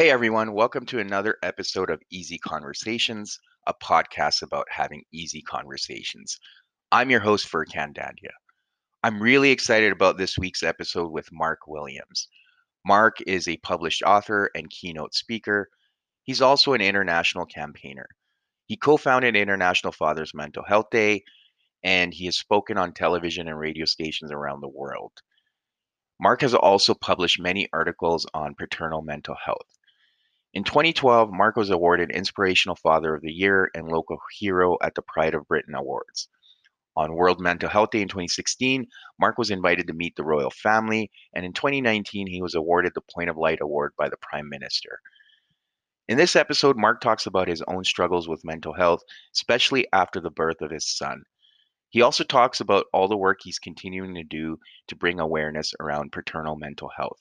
Hey everyone, welcome to another episode of Easy Conversations, a podcast about having easy conversations. I'm your host, Furkhan Dandia. I'm really excited about this week's episode with Mark Williams. Mark is a published author and keynote speaker. He's also an international campaigner. He co founded International Fathers Mental Health Day, and he has spoken on television and radio stations around the world. Mark has also published many articles on paternal mental health. In 2012, Mark was awarded Inspirational Father of the Year and Local Hero at the Pride of Britain Awards. On World Mental Health Day in 2016, Mark was invited to meet the royal family, and in 2019, he was awarded the Point of Light Award by the Prime Minister. In this episode, Mark talks about his own struggles with mental health, especially after the birth of his son. He also talks about all the work he's continuing to do to bring awareness around paternal mental health.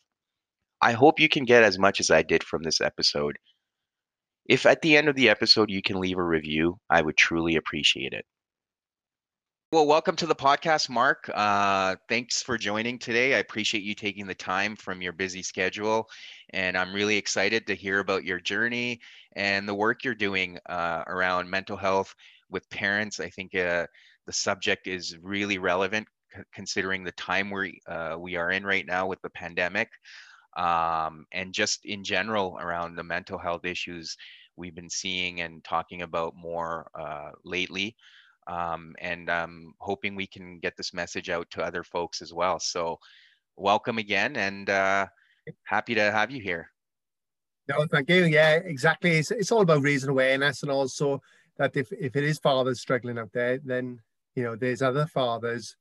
I hope you can get as much as I did from this episode. If at the end of the episode you can leave a review, I would truly appreciate it. Well, welcome to the podcast, Mark. Uh, thanks for joining today. I appreciate you taking the time from your busy schedule. And I'm really excited to hear about your journey and the work you're doing uh, around mental health with parents. I think uh, the subject is really relevant considering the time we, uh, we are in right now with the pandemic um, and just in general around the mental health issues we've been seeing and talking about more uh, lately. Um, and I'm hoping we can get this message out to other folks as well. So, welcome again, and uh, happy to have you here. No, thank you. Yeah, exactly. It's, it's all about raising awareness, and also that if, if it is fathers struggling out there, then you know there's other fathers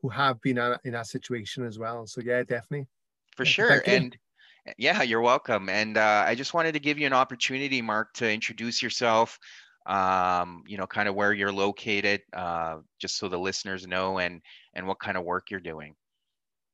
who have been in that situation as well. So yeah, definitely. For sure. And yeah, you're welcome. And uh, I just wanted to give you an opportunity, Mark, to introduce yourself. Um, you know, kind of where you're located, uh, just so the listeners know, and and what kind of work you're doing.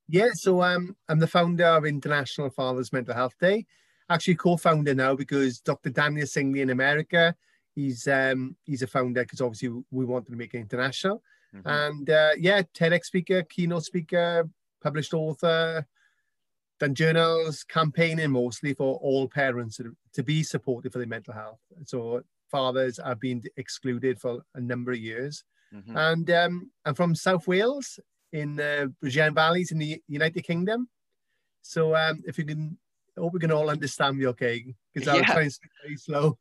Yeah, so um, I'm the founder of International Fathers Mental Health Day. Actually, co-founder now because Dr. Daniel Singley in America, he's um, he's a founder because obviously we wanted to make it international. Mm-hmm. And uh, yeah, TEDx speaker, keynote speaker, published author, done journals campaigning mostly for all parents to, be supportive for their mental health. So fathers have been excluded for a number of years. Mm-hmm. And um, I'm from South Wales in the Bridgend Valleys in the United Kingdom. So um, if you can, I hope we can all understand me okay, because I'll trying to speak very slow.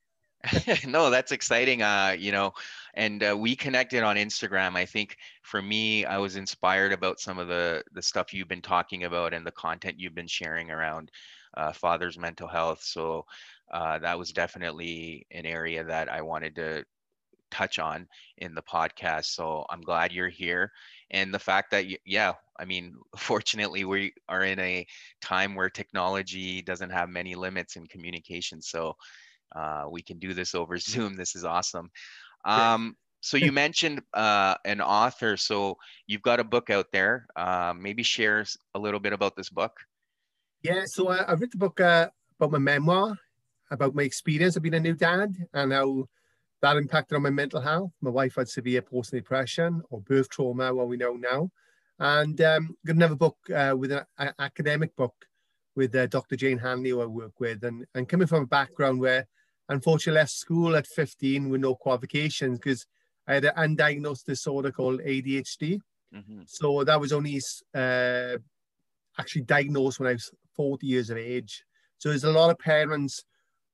no, that's exciting. Uh, you know, and uh, we connected on Instagram. I think for me, I was inspired about some of the the stuff you've been talking about and the content you've been sharing around uh, father's mental health. So uh, that was definitely an area that I wanted to touch on in the podcast. So I'm glad you're here. And the fact that, yeah, I mean, fortunately, we are in a time where technology doesn't have many limits in communication. So uh, we can do this over Zoom. This is awesome. Um, so you mentioned uh, an author. So you've got a book out there. Uh, maybe share a little bit about this book. Yeah, so I, I wrote the book uh, about my memoir, about my experience of being a new dad and how that impacted on my mental health. My wife had severe postnatal depression or birth trauma, what we know now. And um, got another book uh, with an academic book with uh, Dr. Jane Hanley, who I work with, and, and coming from a background where unfortunately left school at 15 with no qualifications because I had an undiagnosed disorder called ADHD. Mm-hmm. So that was only uh, actually diagnosed when I was 40 years of age. So there's a lot of parents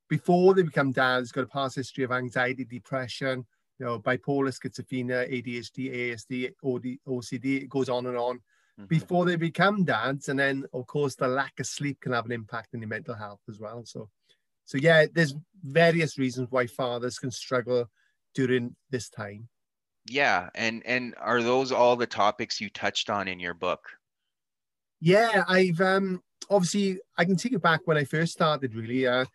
before they become dads got a past history of anxiety, depression, you know, bipolar, schizophrenia, ADHD, ASD, OD, OCD. It goes on and on mm-hmm. before they become dads, and then of course the lack of sleep can have an impact on your mental health as well. So so yeah, there's various reasons why fathers can struggle during this time. Yeah, and and are those all the topics you touched on in your book? Yeah, I've um obviously I can take it back when I first started really. Uh,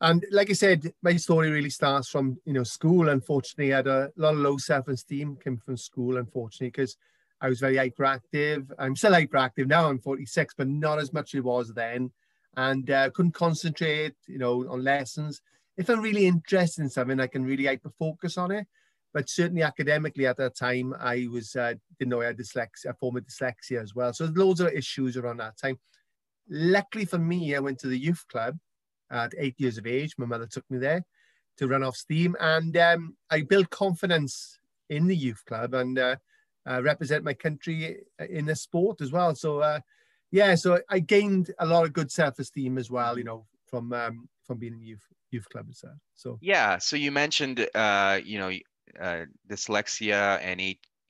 and like I said, my story really starts from you know school. Unfortunately, I had a lot of low self-esteem came from school. Unfortunately, because I was very hyperactive. I'm still hyperactive now. I'm 46, but not as much as it was then and uh, couldn't concentrate, you know, on lessons. If I'm really interested in something, I can really hyper focus on it. But certainly academically at that time, I was uh, didn't know I had dyslexia, a form of dyslexia as well. So loads of issues around that time. Luckily for me, I went to the youth club at eight years of age. My mother took me there to run off steam, and um, I built confidence in the youth club and uh, uh, represent my country in the sport as well. So uh, yeah, so I gained a lot of good self esteem as well. You know, from um, from being in youth youth club and. So yeah, so you mentioned uh, you know uh, dyslexia and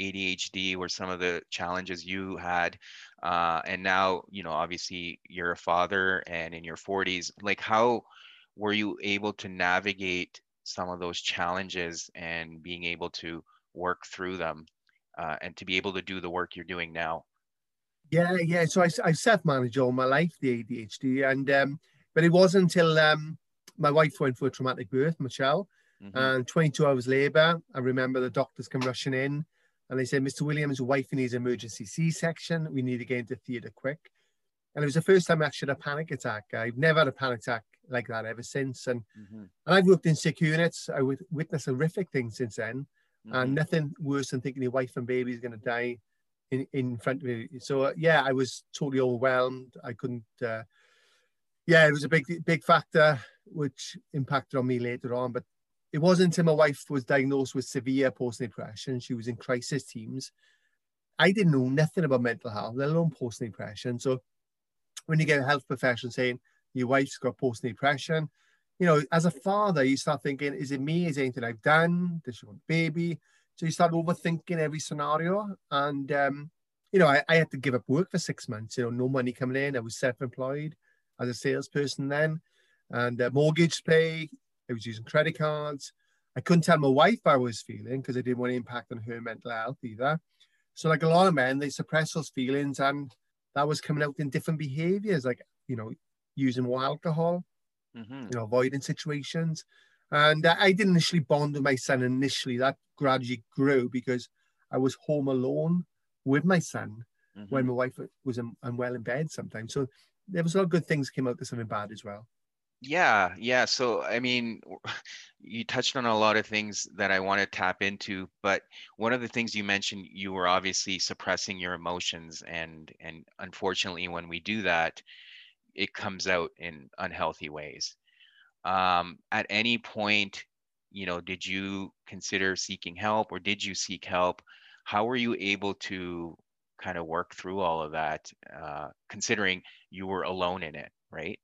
ADHD were some of the challenges you had. Uh, and now, you know, obviously you're a father and in your 40s. Like, how were you able to navigate some of those challenges and being able to work through them uh, and to be able to do the work you're doing now? Yeah, yeah. So I, I self-managed all my life the ADHD, and um, but it wasn't until um, my wife went for a traumatic birth, Michelle, mm-hmm. and 22 hours labour. I remember the doctors come rushing in, and they said, "Mr. Williams, your wife needs emergency C-section. We need to get into theatre quick." And it was the first time I actually had a panic attack. I've never had a panic attack like that ever since. And mm-hmm. and I've worked in psych units. I would witness horrific things since then, mm-hmm. and nothing worse than thinking your wife and baby is going to die in, in front of you. So uh, yeah, I was totally overwhelmed. I couldn't. Uh, yeah, it was a big big factor which impacted on me later on. But it wasn't until my wife was diagnosed with severe post depression. She was in crisis teams. I didn't know nothing about mental health, let alone post depression. So when you get a health professional saying your wife's got post depression, you know, as a father, you start thinking, is it me? Is anything I've done? Does she want a baby? So you start overthinking every scenario. And, um, you know, I, I, had to give up work for six months, you know, no money coming in. I was self employed as a salesperson then, and uh, mortgage pay. I was using credit cards. I couldn't tell my wife I was feeling because I didn't want to impact on her mental health either. So, like a lot of men, they suppress those feelings, and that was coming out in different behaviors, like, you know, using more alcohol, mm-hmm. you know, avoiding situations. And I didn't initially bond with my son initially. That gradually grew because I was home alone with my son mm-hmm. when my wife was unwell in bed sometimes. So there was a lot of good things came out of something bad as well. Yeah, yeah. So, I mean, you touched on a lot of things that I want to tap into, but one of the things you mentioned, you were obviously suppressing your emotions, and and unfortunately, when we do that, it comes out in unhealthy ways. Um, at any point, you know, did you consider seeking help, or did you seek help? How were you able to kind of work through all of that, uh, considering you were alone in it, right?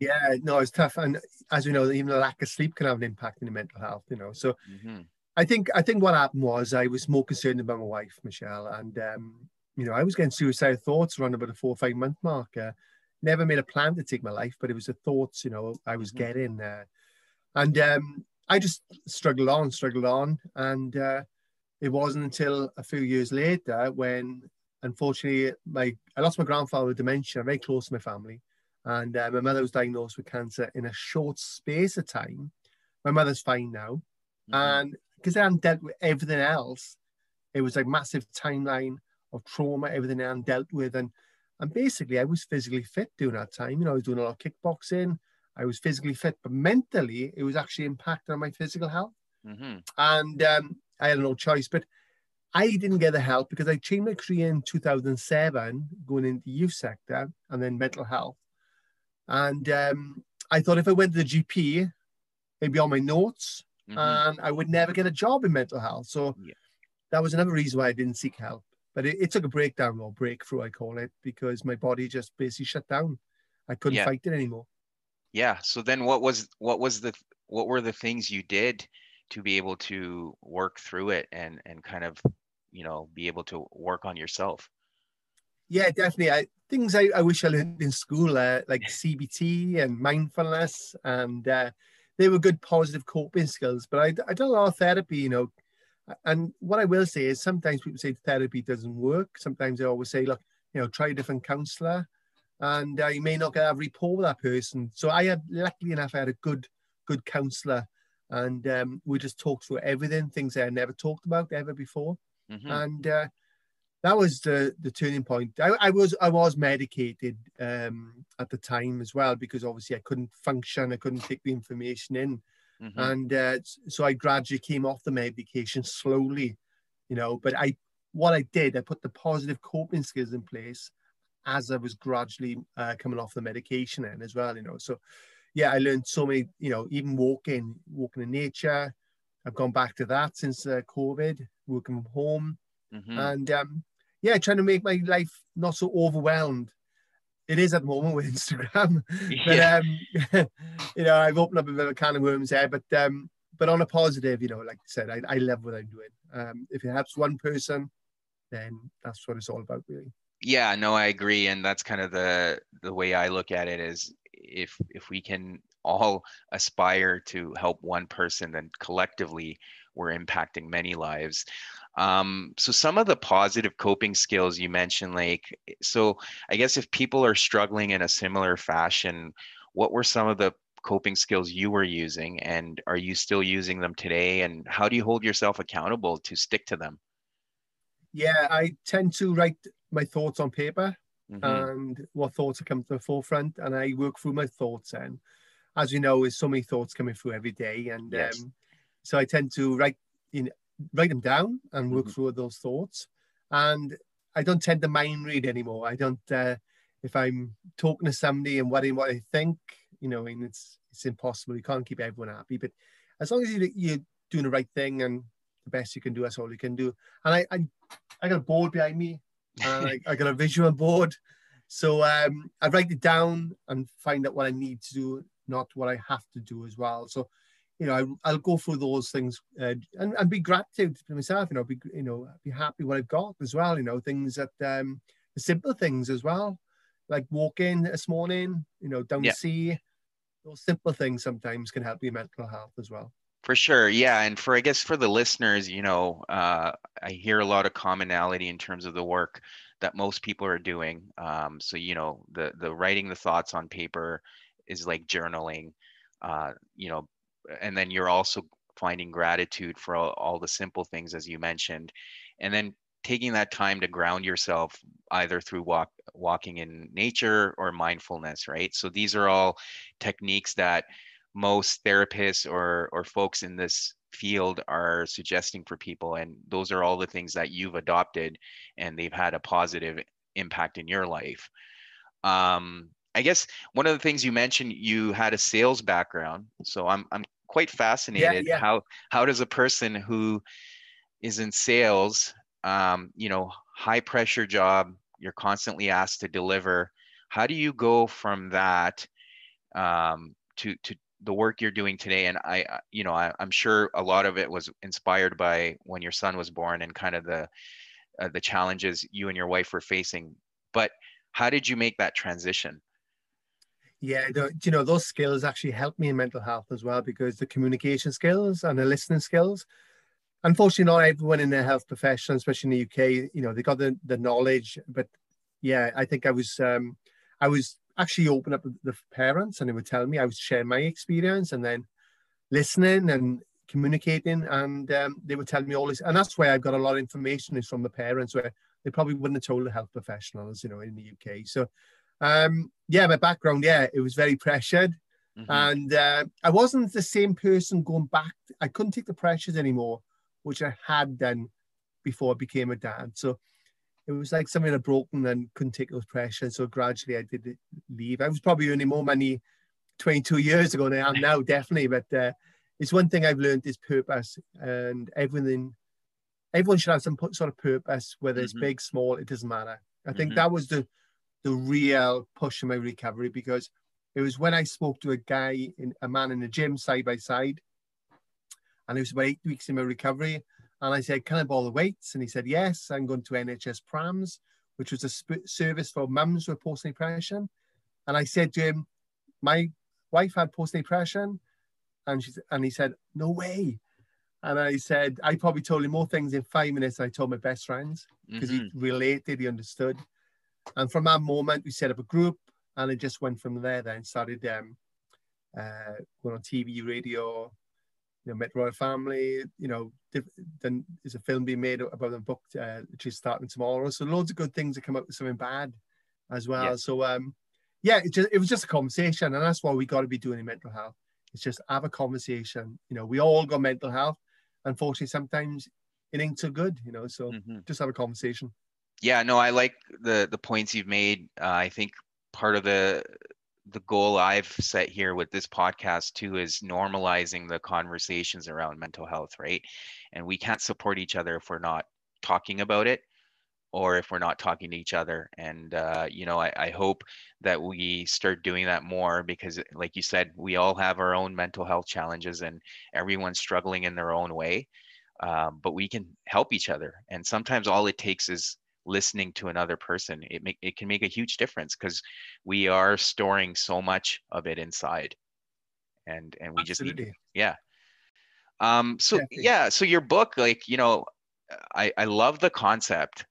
Yeah, no, it's tough, and as we know, even the lack of sleep can have an impact on your mental health. You know, so mm-hmm. I think I think what happened was I was more concerned about my wife, Michelle, and um, you know, I was getting suicidal thoughts around about the four or five month mark. Uh, never made a plan to take my life, but it was the thoughts, you know, I was mm-hmm. getting, uh, and um, I just struggled on, struggled on, and uh, it wasn't until a few years later when, unfortunately, my I lost my grandfather with dementia, very close to my family and uh, my mother was diagnosed with cancer in a short space of time. My mother's fine now. Mm-hmm. And because I hadn't dealt with everything else, it was a massive timeline of trauma, everything I hadn't dealt with. And and basically I was physically fit during that time. You know, I was doing a lot of kickboxing. I was physically fit, but mentally it was actually impacting on my physical health. Mm-hmm. And um, I had no choice. But I didn't get the help because I changed my career in 2007, going into the youth sector and then mental health. And um, I thought if I went to the GP, it'd be on my notes mm-hmm. and I would never get a job in mental health. So yeah. that was another reason why I didn't seek help. But it, it, took a breakdown or breakthrough, I call it, because my body just basically shut down. I couldn't yeah. fight it anymore. Yeah. So then what was what was the what were the things you did to be able to work through it and and kind of you know be able to work on yourself? Yeah, definitely. I, things I, I wish I learned in school, uh, like CBT and mindfulness, and uh, they were good positive coping skills. But I, I done a lot of therapy, you know. And what I will say is sometimes people say therapy doesn't work. Sometimes I always say, look, you know, try a different counselor, and uh, you may not get a rapport with that person. So I had, luckily enough, I had a good, good counselor, and um, we just talked through everything, things that I had never talked about ever before, mm-hmm. and uh, that was the the turning point. I, I was I was medicated um, at the time as well because obviously I couldn't function, I couldn't take the information in, mm-hmm. and uh, so I gradually came off the medication slowly, you know. But I what I did, I put the positive coping skills in place as I was gradually uh, coming off the medication and as well, you know. So yeah, I learned so many, you know, even walking, walking in nature. I've gone back to that since uh, COVID, working from home. Mm-hmm. And um, yeah, trying to make my life not so overwhelmed. It is at the moment with Instagram. Yeah. But, um, you know, I've opened up a bit of a can of worms there, but um, but on a positive, you know, like I said, I, I love what I'm doing. Um, if it helps one person, then that's what it's all about, really. Yeah, no, I agree, and that's kind of the the way I look at it is if if we can all aspire to help one person, then collectively we're impacting many lives. Um, so some of the positive coping skills you mentioned, like so, I guess if people are struggling in a similar fashion, what were some of the coping skills you were using, and are you still using them today? And how do you hold yourself accountable to stick to them? Yeah, I tend to write my thoughts on paper mm-hmm. and what thoughts have come to the forefront, and I work through my thoughts. And as you know, there's so many thoughts coming through every day, and yes. um, so I tend to write in write them down and work mm-hmm. through those thoughts. And I don't tend to mind read anymore. I don't. Uh, if I'm talking to somebody and worrying what I think, you know, I mean, it's it's impossible. You can't keep everyone happy. But as long as you, you're doing the right thing and the best you can do, that's all you can do. And I I, I got a board behind me I, I got a visual board. So um, I write it down and find out what I need to do, not what I have to do as well. So, you know, I, will go through those things uh, and, and be gratitude to myself. You know, be you know, be happy what I've got as well. You know, things that um, the simple things as well, like walking this morning. You know, down yeah. the sea. Those simple things sometimes can help your mental health as well. For sure, yeah, and for I guess for the listeners, you know, uh, I hear a lot of commonality in terms of the work that most people are doing. Um, so you know, the the writing the thoughts on paper is like journaling, uh, you know, and then you're also finding gratitude for all, all the simple things as you mentioned, and then taking that time to ground yourself either through walk walking in nature or mindfulness, right? So these are all techniques that most therapists or or folks in this field are suggesting for people. And those are all the things that you've adopted and they've had a positive impact in your life. Um, i guess one of the things you mentioned you had a sales background. So i'm i'm quite fascinated yeah, yeah. how how does a person who is in sales um, you know high pressure job you're constantly asked to deliver how do you go from that um, to to the work you're doing today? And i you know I, am sure a lot of it was inspired by when your son was born and kind of the uh, the challenges you and your wife were facing. But how did you make that transition yeah the, you know those skills actually helped me in mental health as well because the communication skills and the listening skills unfortunately not everyone in the health profession especially in the uk you know they got the, the knowledge but yeah i think i was um i was actually open up with the parents and they would tell me, I would share my experience and then listening and communicating and um, they would tell me all this. And that's why I've got a lot of information is from the parents where they probably wouldn't have told the health professionals, you know, in the UK. So um, yeah, my background, yeah, it was very pressured. Mm-hmm. And uh, I wasn't the same person going back. I couldn't take the pressures anymore, which I had done before I became a dad. So it was like something had broken and couldn't take those pressures. So gradually I did leave. I was probably earning more money 22 years ago than I am now, definitely. But uh, it's one thing I've learned is purpose and everything. Everyone should have some sort of purpose, whether it's mm-hmm. big, small, it doesn't matter. I think mm-hmm. that was the the real push in my recovery because it was when I spoke to a guy, in, a man in the gym side by side, and it was about eight weeks in my recovery. And I said, Can I borrow the weights? And he said, Yes, I'm going to NHS Prams, which was a sp- service for mums with post depression. And I said to him, My wife had post depression. And, she, and he said, No way. And I said, I probably told him more things in five minutes than I told my best friends because mm-hmm. he related, he understood. And from that moment, we set up a group and it just went from there then started um, uh, going on TV, radio, you know, Met Royal Family, you know, then there's a film being made about them book, uh, which is starting tomorrow. So loads of good things that come up with something bad as well. Yeah. So um, yeah, it just it was just a conversation, and that's what we got to be doing in mental health. It's just have a conversation. You know, we all got mental health. Unfortunately, sometimes it ain't so good. You know, so mm-hmm. just have a conversation. Yeah, no, I like the the points you've made. Uh, I think part of the the goal I've set here with this podcast too is normalizing the conversations around mental health, right? And we can't support each other if we're not talking about it or if we're not talking to each other. And, uh, you know, I, I, hope that we start doing that more because, like you said, we all have our own mental health challenges and everyone's struggling in their own way. Um, but we can help each other. And sometimes all it takes is listening to another person. It, make, it can make a huge difference because we are storing so much of it inside. And, and we Absolutely. just need, yeah. Um, so Definitely. yeah, so your book, like, you know, I, I love the concept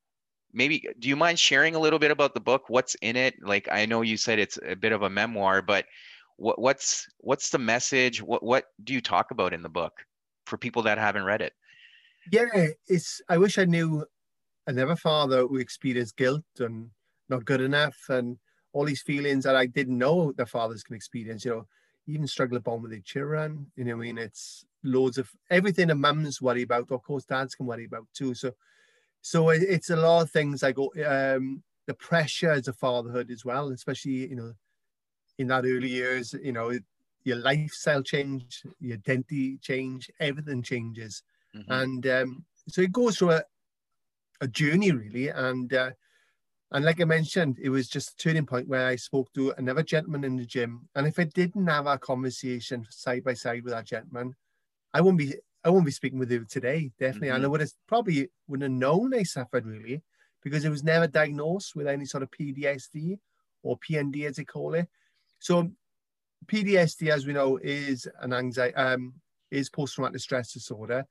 maybe do you mind sharing a little bit about the book what's in it like i know you said it's a bit of a memoir but what, what's what's the message what what do you talk about in the book for people that haven't read it yeah it's i wish i knew another father who experienced guilt and not good enough and all these feelings that i didn't know the fathers can experience you know even struggle bond with their children you know i mean it's loads of everything a mum's worry about of course dads can worry about too so so it, it's a lot of things like um, the pressure as a fatherhood as well, especially you know in that early years. You know, your lifestyle change, your identity change, everything changes, mm-hmm. and um, so it goes through a, a journey really. And uh, and like I mentioned, it was just a turning point where I spoke to another gentleman in the gym, and if I didn't have a conversation side by side with that gentleman, I wouldn't be I won't be speaking with you today, definitely. Mm-hmm. And I would have probably wouldn't have known I suffered really because it was never diagnosed with any sort of PTSD or PND as they call it. So PTSD, as we know, is an anxiety um, is post-traumatic stress disorder,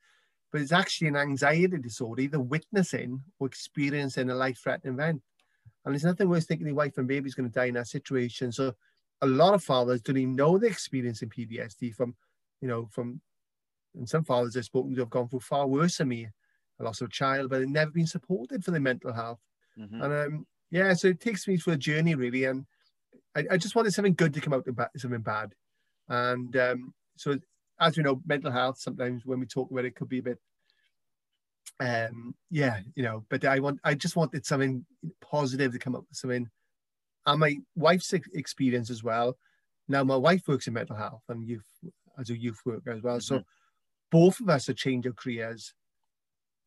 but it's actually an anxiety disorder, either witnessing or experiencing a life-threatening event. And there's nothing worse thinking your wife and baby is going to die in that situation. So a lot of fathers don't even know they're experiencing PTSD from, you know, from and some fathers I've spoken to have gone through far worse than me, a loss of a child, but they've never been supported for their mental health. Mm-hmm. And um, yeah, so it takes me through a journey really, and I, I just wanted something good to come out of something bad. And um, so, as we know, mental health sometimes when we talk about it could be a bit, um, yeah, you know. But I want, I just wanted something positive to come up with something. And my wife's experience as well. Now my wife works in mental health and youth as a youth worker as well. Mm-hmm. So both of us have changed our careers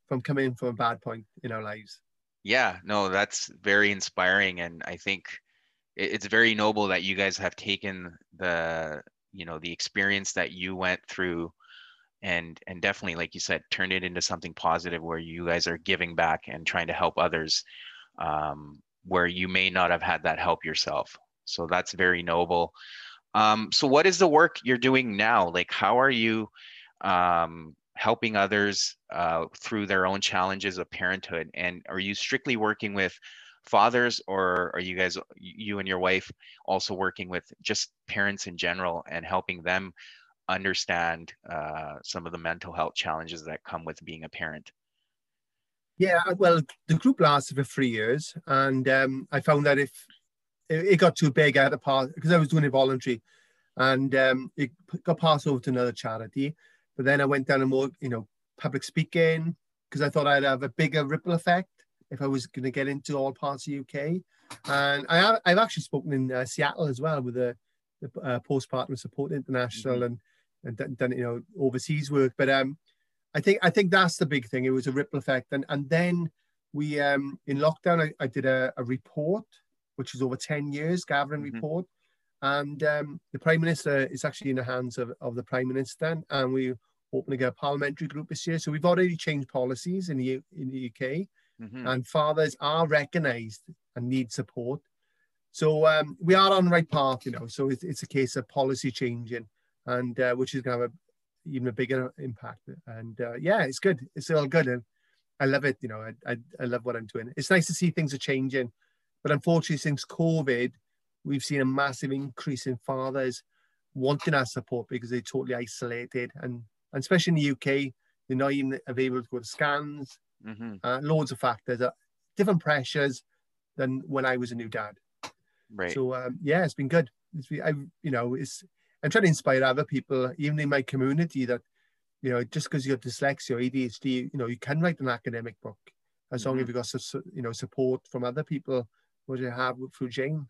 from coming from a bad point in our lives. Yeah, no, that's very inspiring. And I think it's very noble that you guys have taken the, you know, the experience that you went through and and definitely like you said turn it into something positive where you guys are giving back and trying to help others um, where you may not have had that help yourself. So that's very noble. Um, so what is the work you're doing now? Like how are you um, helping others uh, through their own challenges of parenthood? And are you strictly working with fathers, or are you guys, you and your wife, also working with just parents in general and helping them understand uh, some of the mental health challenges that come with being a parent? Yeah, uh, well, the group lasted for three years, and um, I found that if it got too big, I had to pass because I was doing it voluntary, and um, it got passed over to another charity. But then I went down a more, you know, public speaking because I thought I'd have a bigger ripple effect if I was going to get into all parts of the UK. And I have, I've actually spoken in uh, Seattle as well with the, the uh, Postpartum Support International mm-hmm. and and done, you know overseas work. But um, I think I think that's the big thing. It was a ripple effect, and and then we um in lockdown I, I did a, a report which was over 10 years gathering mm-hmm. report and um, the prime minister is actually in the hands of, of the prime minister then and we opening a parliamentary group this year. So we've already changed policies in the in the UK, mm-hmm. and fathers are recognised and need support. So um, we are on the right path, you know. So it's, it's a case of policy changing, and uh, which is going to have a, even a bigger impact. And uh, yeah, it's good. It's all good. And I love it. You know, I, I, I love what I'm doing. It's nice to see things are changing, but unfortunately, since COVID, we've seen a massive increase in fathers wanting our support because they're totally isolated and and especially in the UK, they're not even able to go to scans. Mm-hmm. Uh, loads of factors, uh, different pressures than when I was a new dad. Right. So um, yeah, it's been good. It's been, I, you know, it's I'm trying to inspire other people, even in my community, that you know, just because you have dyslexia or ADHD, you know, you can write an academic book as mm-hmm. long as you've got you know support from other people, what you have through Jane.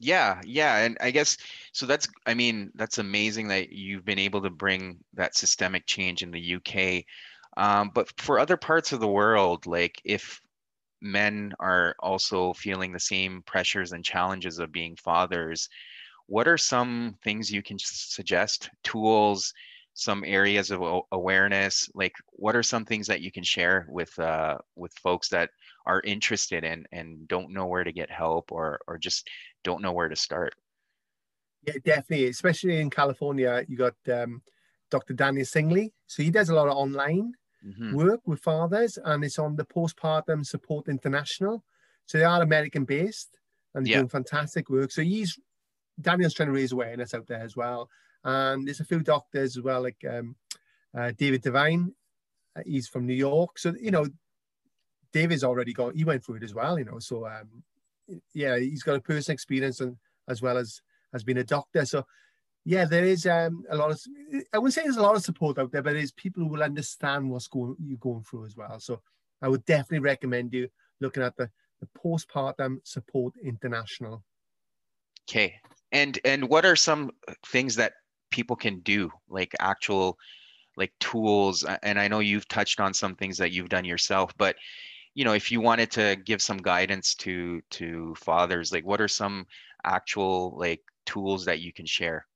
Yeah, yeah, and I guess so that's I mean, that's amazing that you've been able to bring that systemic change in the UK. Um, but for other parts of the world, like if men are also feeling the same pressures and challenges of being fathers, what are some things you can suggest, tools, some areas of awareness? Like what are some things that you can share with uh, with folks that are interested in and don't know where to get help or or just don't know where to start. Yeah, definitely. Especially in California, you got um, Dr. Daniel Singley. So he does a lot of online mm-hmm. work with fathers, and it's on the Postpartum Support International. So they are American based and yeah. doing fantastic work. So he's Daniel's trying to raise awareness out there as well. And there's a few doctors as well, like um, uh, David Devine. Uh, he's from New York. So, you know, David's already gone, he went through it as well, you know. So, um, yeah, he's got a personal experience and as well as has been a doctor. So yeah, there is um, a lot of I wouldn't say there's a lot of support out there, but there's people who will understand what's going you're going through as well. So I would definitely recommend you looking at the the postpartum support international. Okay. And and what are some things that people can do like actual like tools? And I know you've touched on some things that you've done yourself, but you know if you wanted to give some guidance to to fathers like what are some actual like tools that you can share?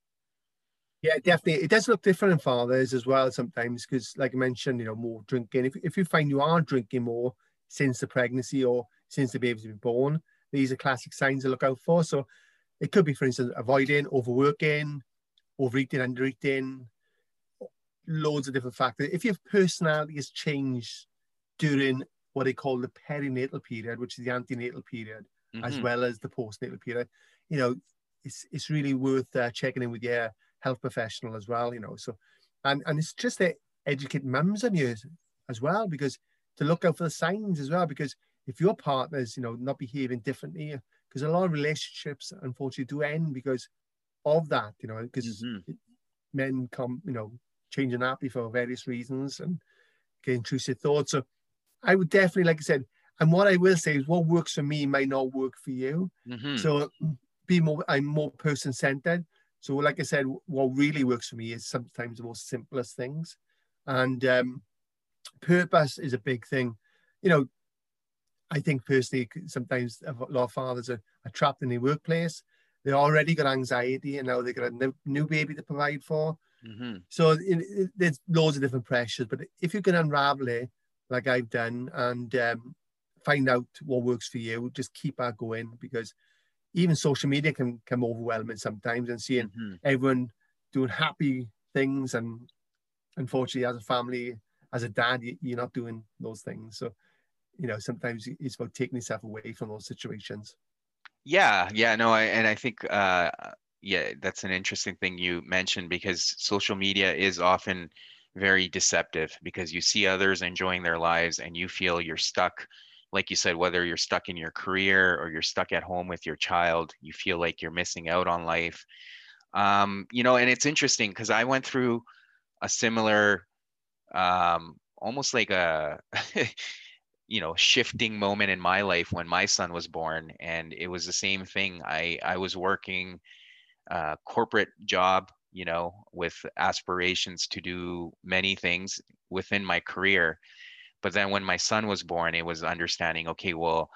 Yeah definitely. It does look different in fathers as well sometimes because like i mentioned you know more drinking. If, if you find you are drinking more since the pregnancy or since the baby's been born these are classic signs to look out for. So it could be for instance avoiding overworking overeating undereating loads of different factors if your personality has changed during what they call the perinatal period, which is the antenatal period, mm-hmm. as well as the postnatal period. You know, it's it's really worth uh, checking in with your health professional as well. You know, so and and it's just to educate mums on you as well, because to look out for the signs as well, because if your partner's you know not behaving differently, because a lot of relationships unfortunately do end because of that. You know, because mm-hmm. men come you know changing nappy for various reasons and get intrusive thoughts. So I would definitely, like I said, and what I will say is what works for me might not work for you. Mm-hmm. So be more, I'm more person centered. So, like I said, what really works for me is sometimes the most simplest things. And um, purpose is a big thing. You know, I think personally, sometimes a lot of fathers are, are trapped in the workplace. They already got anxiety and now they got a new, new baby to provide for. Mm-hmm. So it, it, there's loads of different pressures. But if you can unravel it like I've done and um, find out what works for you. Just keep that going because even social media can come overwhelming sometimes and seeing mm-hmm. everyone doing happy things and unfortunately as a family as a dad you're not doing those things so you know sometimes it's about taking yourself away from those situations. Yeah yeah no I, and i think uh yeah that's an interesting thing you mentioned because social media is often very deceptive because you see others enjoying their lives and you feel you're stuck like you said whether you're stuck in your career or you're stuck at home with your child you feel like you're missing out on life. Um, you know and it's interesting because i went through a similar um, almost like a you know shifting moment in my life when my son was born and it was the same thing i i was working a corporate job you know, with aspirations to do many things within my career. But then when my son was born, it was understanding, okay, well,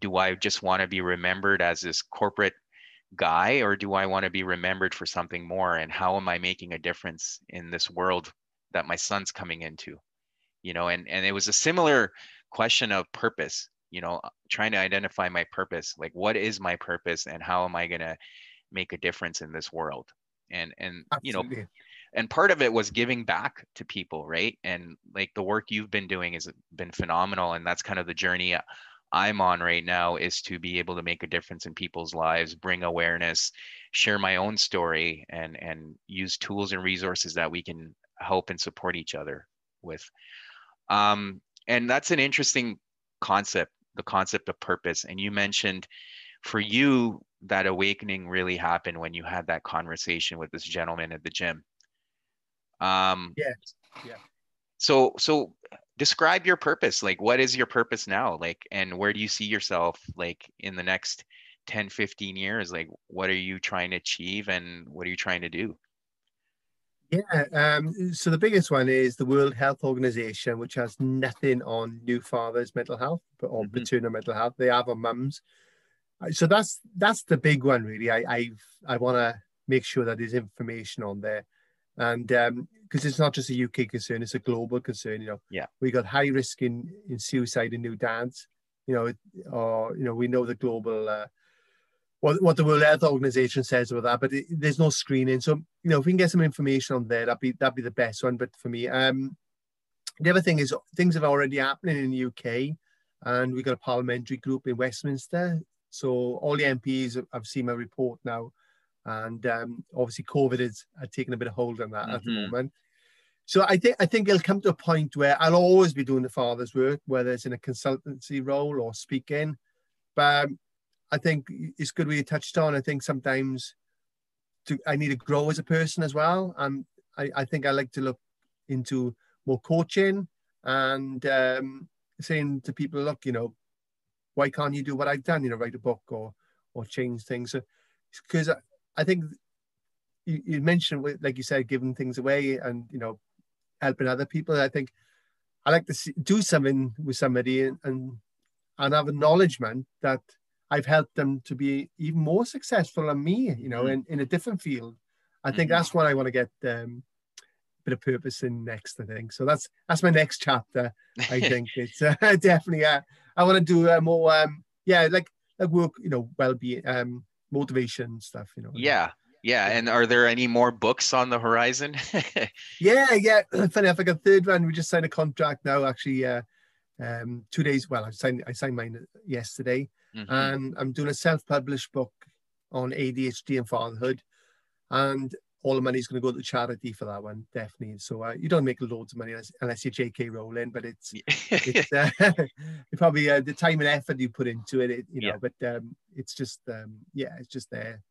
do I just want to be remembered as this corporate guy or do I want to be remembered for something more? And how am I making a difference in this world that my son's coming into? You know, and, and it was a similar question of purpose, you know, trying to identify my purpose. Like, what is my purpose and how am I going to make a difference in this world? and and Absolutely. you know and part of it was giving back to people right and like the work you've been doing has been phenomenal and that's kind of the journey i'm on right now is to be able to make a difference in people's lives bring awareness share my own story and and use tools and resources that we can help and support each other with um and that's an interesting concept the concept of purpose and you mentioned for you that awakening really happened when you had that conversation with this gentleman at the gym. Um, yeah, yeah. So, so describe your purpose. Like, what is your purpose now? Like, and where do you see yourself? Like, in the next 10 15 years like what are you trying to achieve and what are you trying to do yeah um, so the biggest one is the world health organization which has nothing on new fathers mental health or mm-hmm. paternal mental health. They have on mums. So that's that's the big one really. I I've, i want to make sure that there's information on there. And because um, it's not just a uk concern it's a global concern you know. Yeah. We got high risk in in suicide in new dads you know or you know we know the global uh, what, what the World Health Organization says about that, but it, there's no screening. So, you know, if we can get some information on there, that'd be that'd be the best one. But for me, um, the other thing is things have already happening in the UK, and we've got a parliamentary group in Westminster. So all the MPs have seen my report now, and um, obviously COVID has, has taken a bit of hold on that mm-hmm. at the mm-hmm. moment. So I think I think it'll come to a point where I'll always be doing the father's work, whether it's in a consultancy role or speaking. But I think it's good we touched on. I think sometimes to, I need to grow as a person as well. And I, I think I like to look into more coaching and um, saying to people, look, you know, why can't you do what I've done? You know, write a book or or change things. Because so, I, I think you, you mentioned, like you said, giving things away and you know, helping other people. I think I like to see, do something with somebody and, and and have acknowledgement that I've helped them to be even more successful than me, you know, mm-hmm. in, in a different field. I think mm-hmm. that's what I want to get um, a bit of purpose in next. I think so. That's that's my next chapter. I think it's uh, definitely. Uh, I want to do uh, more. Um, yeah, like like work. You know, well being, um, motivation stuff. You know. Yeah, yeah. And are there any more books on the horizon? yeah, yeah. Funny enough, I got third one. We just signed a contract now. Actually, uh, um, two days. Well, I signed I signed mine yesterday. Mm-hmm. And I'm doing a self-published book on ADHD and fatherhood, and all the money is going to go to charity for that one, definitely. So uh, you don't make loads of money unless, unless you're J.K. Rowling, but it's, it's uh, probably uh, the time and effort you put into it, it you know. Yeah. But um, it's just, um, yeah, it's just there.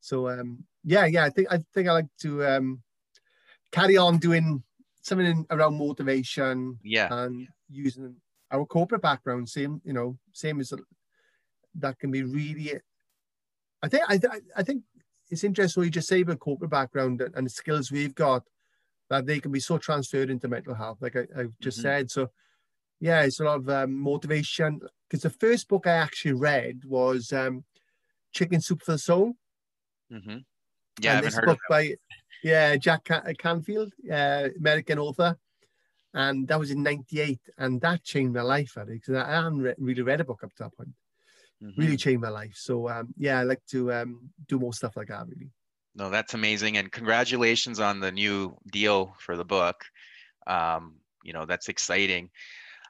So um, yeah, yeah, I think I think I like to um, carry on doing something around motivation, yeah, and using our corporate background, same, you know, same as that can be really. I think I, I think it's interesting what you just say about corporate background and the skills we've got that they can be so transferred into mental health, like I, have just mm-hmm. said. So, yeah, it's a lot of um, motivation. Because the first book I actually read was um, Chicken Soup for the Soul. Mm-hmm. Yeah, and I heard book by yeah Jack Can- Canfield, uh, American author, and that was in '98, and that changed my life. Because I hadn't re- really read a book up to that point mm-hmm. really changed my life. So um, yeah, I like to um, do more stuff like that. Really. No, that's amazing, and congratulations on the new deal for the book. Um, you know, that's exciting.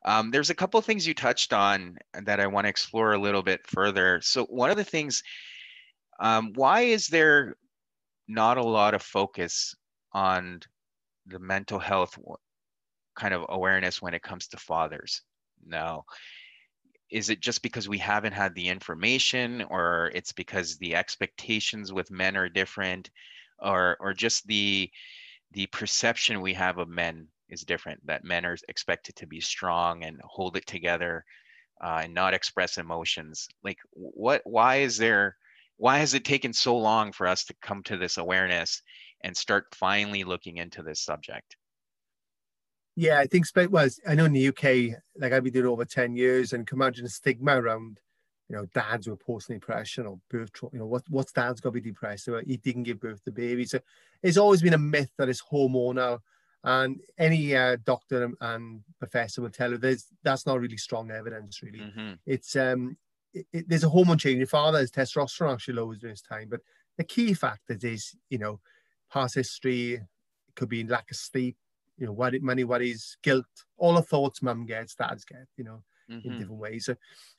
Um, there's a couple of things you touched on that I want to explore a little bit further. So one of the things, um, why is there not a lot of focus on the mental health kind of awareness when it comes to fathers? Now, is it just because we haven't had the information or it's because the expectations with men are different or or just the the perception we have of men is different that men are expected to be strong and hold it together uh, and not express emotions? Like what why is there why has it taken so long for us to come to this awareness and start finally looking into this subject yeah, I think well, I know in the UK, like I've been doing over 10 years and can imagine the stigma around, you know, dads with postnatal depression or birth trauma, you know, what, what's dad's got to be depressed about? He didn't give birth to baby. So it's always been a myth that it's hormonal. And any uh, doctor and professor will tell you there's that's not really strong evidence, really. Mm-hmm. It's um, it, it, there's a hormone change. Your father's testosterone actually lowers during this time, but the key factors is, you know, past history, could be lack of sleep, you know, worry, money worries, guilt, all the thoughts mum gets, dads get, you know, mm-hmm. in different ways. So,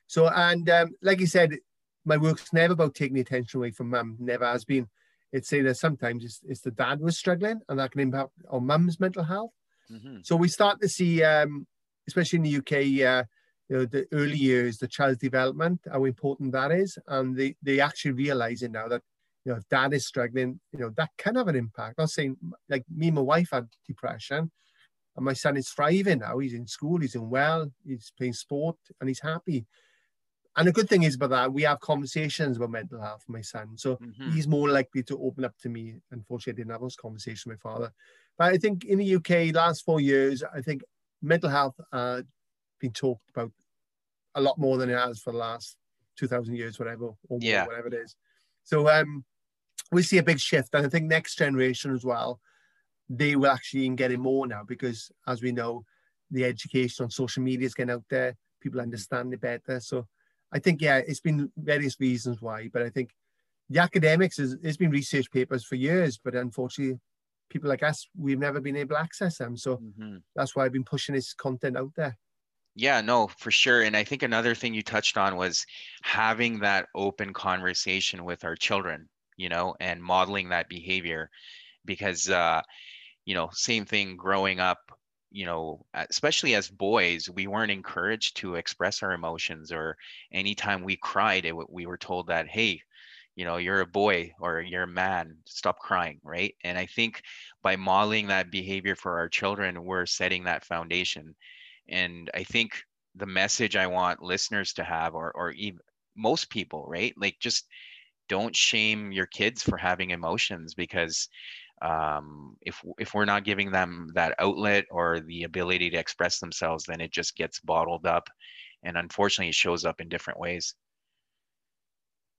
so and um, like you said, my work's never about taking the attention away from mum, never has been. It's saying that sometimes it's, it's the dad was struggling and that can impact on mum's mental health. Mm-hmm. So we start to see, um, especially in the UK, uh, you know, the early years, the child's development, how important that is. And they, they actually realizing now that you know, if dad is struggling, you know, that can have an impact. I'm saying like me and my wife had depression and my son is thriving now. He's in school, he's in well, he's playing sport and he's happy. and the good thing is about that, we have conversations about mental health with my son. So Mhm. he's more likely to open up to me. Unfortunately, I didn't have those conversations with my father. But I think in the UK, last four years, I think mental health uh, been talked about a lot more than it has for the last 2,000 years, whatever, or Yeah. whatever it is. So um, we see a big shift. And I think next generation as well, they will actually get it more now because, as we know, the education on social media is getting out there. People understand it better. So I think, yeah, it's been various reasons why, but I think the academics is it's been research papers for years, but unfortunately, people like us, we've never been able to access them. So Mhm. that's why I've been pushing this content out there. Yeah, no, for sure. And I think another thing you touched on was having that open conversation with our children, you know, and modeling that behavior because uh, you know, same thing growing up, you know, especially as boys, we weren't encouraged to express our emotions or anytime we cried, it, we were told that, hey, you know, you're a boy or you're a man, stop crying, right? And I think by modeling that behavior for our children, we're setting that foundation and i think the message i want listeners to have or or even most people right like just don't shame your kids for having emotions because um, if if we're not giving them that outlet or the ability to express themselves then it just gets bottled up and unfortunately it shows up in different ways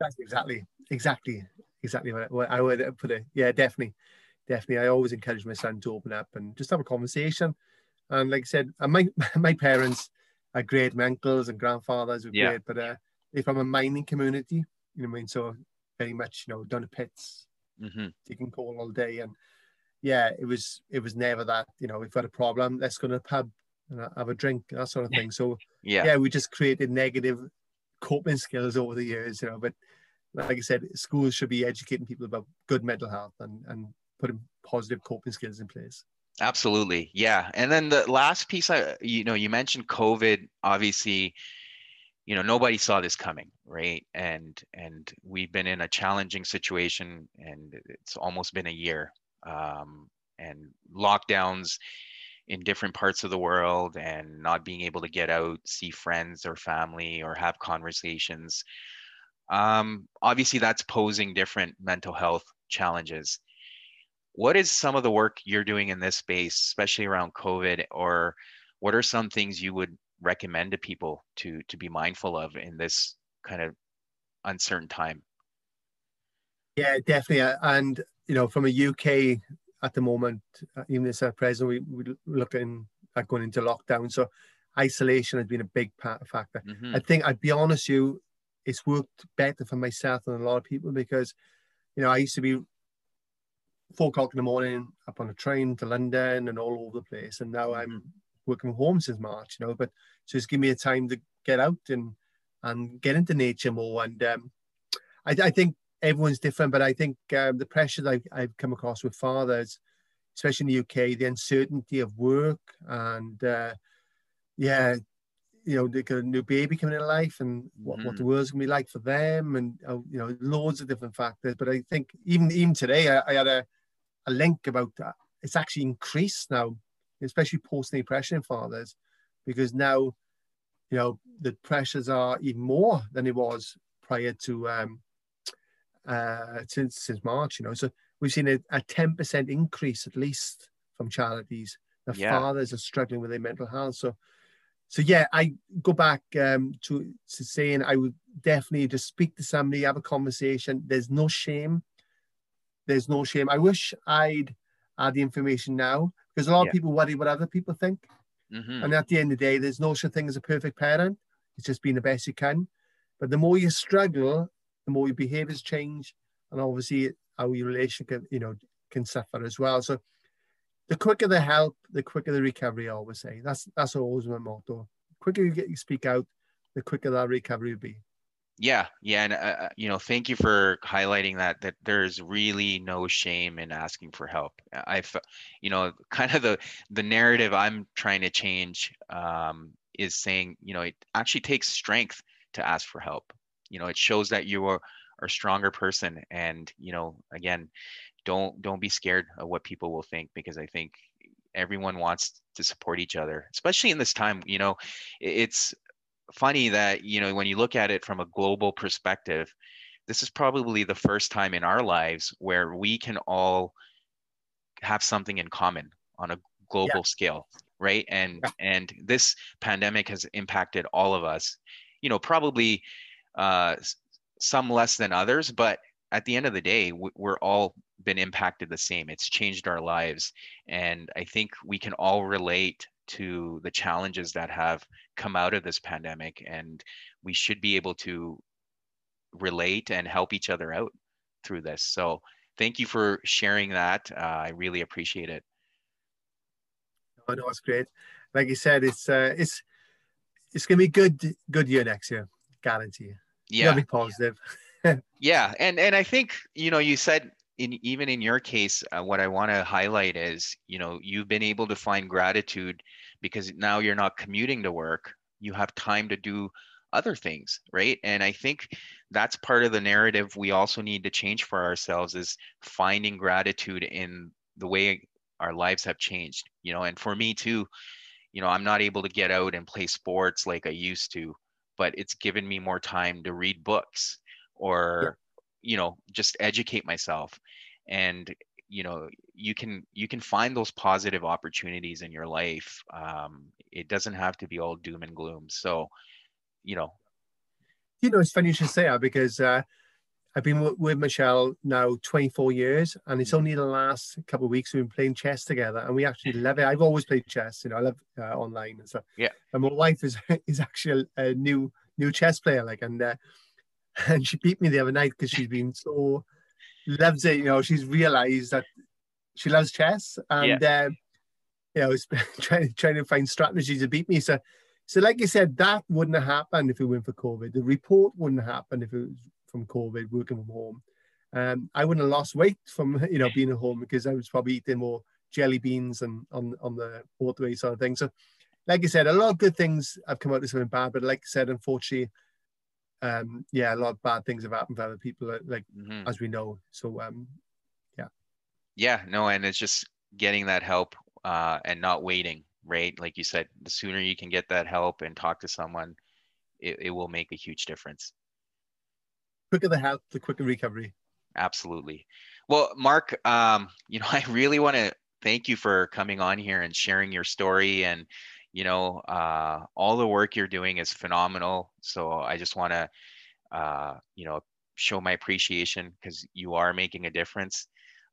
That's exactly, exactly, exactly what I, would put it. Yeah, definitely, definitely. I always encourage my son to open up and just have a conversation. And like I said, and my my parents are great. My uncles and grandfathers are Yeah. great, but uh, they're from a mining community. You know what I mean? So very much, you know, down the pits, hmm taking coal all day, and yeah, it was it was never that. You know, we've got a problem. Let's go to the pub and have a drink, that sort of thing. So yeah yeah, we just created negative coping skills over the years, you know. But like I said, schools should be educating people about good mental health and, and putting positive coping skills in place. Absolutely. Yeah. And then the last piece I you know, you mentioned COVID, obviously, you know, nobody saw this coming, right? And and we've been in a challenging situation and it's almost been a year. Um and lockdowns in different parts of the world and not being able to get out, see friends or family or have conversations. Um obviously that's posing different mental health challenges what is some of the work you're doing in this space, especially around COVID, or what are some things you would recommend to people to to be mindful of in this kind of uncertain time? Yeah, definitely. Uh, And, you know, from a UK at the moment, uh, even as a president, we, we're looking at going into lockdown. So isolation has been a big part, factor. Mhm. I think, I'd be honest with you, it's worked better for myself than a lot of people because, you know, I used to be four o'clock in the morning up on a train to London and all over the place. And now I'm working from home since March, you know, but just give me a time to get out and and get into nature more. And um, I, I think everyone's different, but I think um, the pressure that I've, I've come across with fathers, especially in the UK, the uncertainty of work and uh, yeah, you know, they got a new baby coming in life and what, what the world's gonna be like for them, and uh, you know, loads of different factors. But I think even even today, I, I had a, a link about that. It's actually increased now, especially post depression fathers, because now, you know, the pressures are even more than it was prior to um, uh, since since March. You know, so we've seen a, a 10% increase at least from charities. The Yeah. fathers are struggling with their mental health. So, so yeah, I go back um, to, to saying I would definitely just speak to somebody, have a conversation. There's no shame. There's no shame. I wish I'd had the information now because a lot Yeah. of people worry what other people think. Mhm. And at the end of the day, there's no such thing as a perfect parent. It's just being the best you can. But the more you struggle, the more your behaviors change, and obviously how your relationship, you know, can suffer as well. So the quicker the help, the quicker the recovery. I always say that's that's always my motto. The quicker you get you speak out, the quicker that recovery will be. Yeah, yeah, and uh, uh, you know, thank you for highlighting that. That there's really no shame in asking for help. I've, you know, kind of the the narrative I'm trying to change um, is saying, you know, it actually takes strength to ask for help. You know, it shows that you are, are a stronger person, and you know, again, don't don't be scared of what people will think because I think everyone wants to support each other, especially in this time. You know, it's funny that you know when you look at it from a global perspective this is probably the first time in our lives where we can all have something in common on a global yeah. scale right and yeah. and this pandemic has impacted all of us you know probably uh, some less than others but at the end of the day we're all been impacted the same it's changed our lives and i think we can all relate to the challenges that have come out of this pandemic and we should be able to relate and help each other out through this. So thank you for sharing that. Uh, i really appreciate it. Oh no it's great. Like you said it's uh, it's it's gonna be good good year next year guarantee yeah be positive. Yeah and and i think you know you said in even in your case uh, what i want to highlight is you know you've been able to find gratitude because now you're not commuting to work you have time to do other things right? And i think that's part of the narrative we also need to change for ourselves is finding gratitude in the way our lives have changed you know? And for me too you know i'm not able to get out and play sports like i used to but it's given me more time to read books or you know just educate myself. And you know you can you can find those positive opportunities in your life um, it doesn't have to be all doom and gloom so you know you know it's funny you should say that because uh, I've been with Michelle now 24 years, and it's mm-hmm. only the last couple of weeks we've been playing chess together, and we actually love it. I've always played chess, you know, I love uh, online and stuff. Yeah. And my wife is is actually a new new chess player, like, and uh, and she beat me the other night because she's been so loves it. You know, she's realised that she loves chess, and yeah. um, you know, trying trying to find strategies to beat me. So, so like you said, that wouldn't have happened if it went for COVID. The report wouldn't have happened if it was from COVID, working from home. Um, I wouldn't have lost weight from you know being at home because I was probably eating more jelly beans and on on the motorway sort of thing. So, like I said, a lot of good things have come out of something bad, but like I said, unfortunately, um, yeah, a lot of bad things have happened to other people, like mm-hmm. as we know. So, um, yeah, yeah, no, and it's just getting that help uh, and not waiting, right? Like you said, the sooner you can get that help and talk to someone, it, it will make a huge difference quicker the health, the quicker recovery. Absolutely. Well, Mark, um, you know, I really want to thank you for coming on here and sharing your story and you know uh, all the work you're doing is phenomenal so i just want to uh, you know show my appreciation because you are making a difference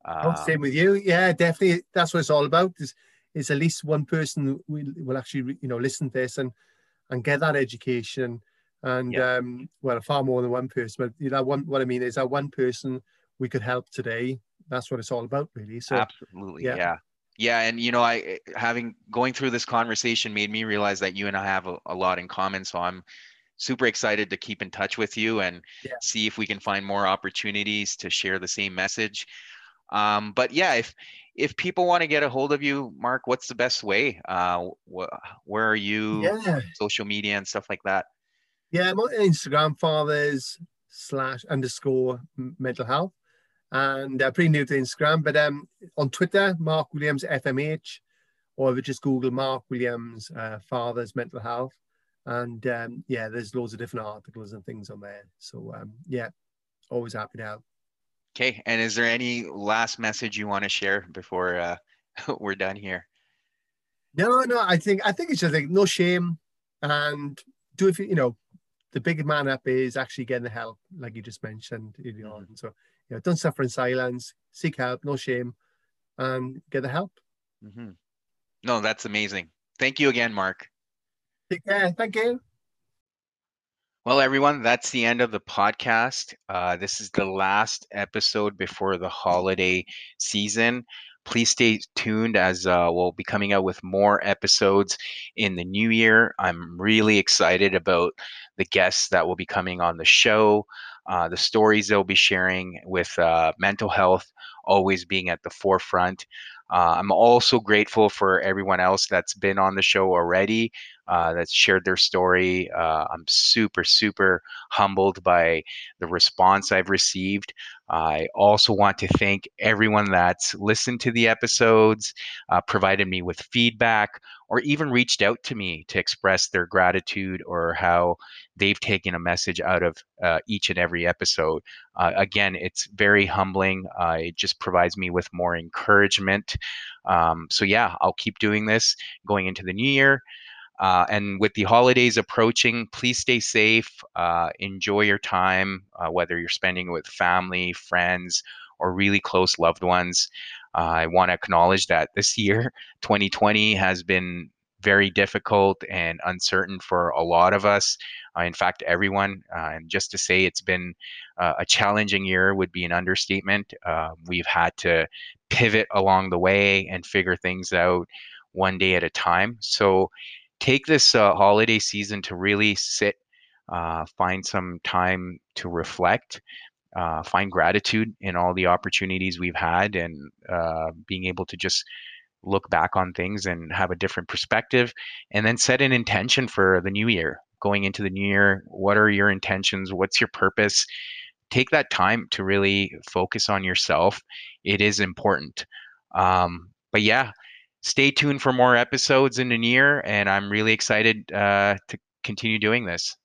uh, oh, same with you yeah definitely that's what it's all about is, is at least one person will, will actually you know listen to this and and get that education and yeah. um, well, far more than one person. But you know, one what I mean is that one person we could help today. That's what it's all about, really. So absolutely, yeah. yeah. Yeah and you know i having going through this conversation made me realize that you and i have a, a lot in common so i'm super excited to keep in touch with you and yeah. see if we can find more opportunities to share the same message um, but yeah if if people want to get a hold of you mark what's the best way uh, wh- where are you yeah. social media and stuff like that yeah, my Instagram fathers slash underscore mental health. And uh, pretty new to Instagram, but um, on Twitter, Mark Williams FMH, or if you just Google Mark Williams uh, fathers mental health. And um, yeah, there's loads of different articles and things on there. So um, yeah, always happy to help. Okay, and is there any last message you want to share before uh, we're done here? No, no, I think I think it's just like no shame and do if You know, the big man up is actually getting the help, like you just mentioned early on. Mm-hmm. So, you know, don't suffer in silence, seek help, no shame, and get the help. Mm-hmm. No, that's amazing. Thank you again, Mark. Take care. Thank you. Well, everyone, that's the end of the podcast. Uh, this is the last episode before the holiday season. Please stay tuned as uh, we'll be coming out with more episodes in the new year. I'm really excited about the guests that will be coming on the show, uh, the stories they'll be sharing with uh, mental health always being at the forefront. Uh, I'm also grateful for everyone else that's been on the show already, uh, that's shared their story. Uh, I'm super, super humbled by the response I've received. I also want to thank everyone that's listened to the episodes, provided me with feedback, or even reached out to me to express their gratitude or how they've taken a message out of uh, each and every episode. Uh, again, it's very humbling. Uh, it just provides me with more encouragement. Um, so, yeah, I'll keep doing this going into the new year. Uh, and with the holidays approaching, please stay safe. Uh, enjoy your time, uh, whether you're spending it with family, friends, or really close loved ones. Uh, I want to acknowledge that this year, 2020, has been very difficult and uncertain for a lot of us. Uh, in fact, everyone. Uh, and just to say it's been a challenging year would be an understatement. we've had to pivot along the way and figure things out one day at a time. So, take this uh, holiday season to really sit, uh, find some time to reflect, uh, find gratitude in all the opportunities we've had, and uh, being able to just look back on things and have a different perspective, and then set an intention for the new year. Going into the new year, what are your intentions? What's your purpose? Take that time to really focus on yourself. It is important. Um, but yeah, stay tuned for more episodes in the year, and I'm really excited uh, to continue doing this.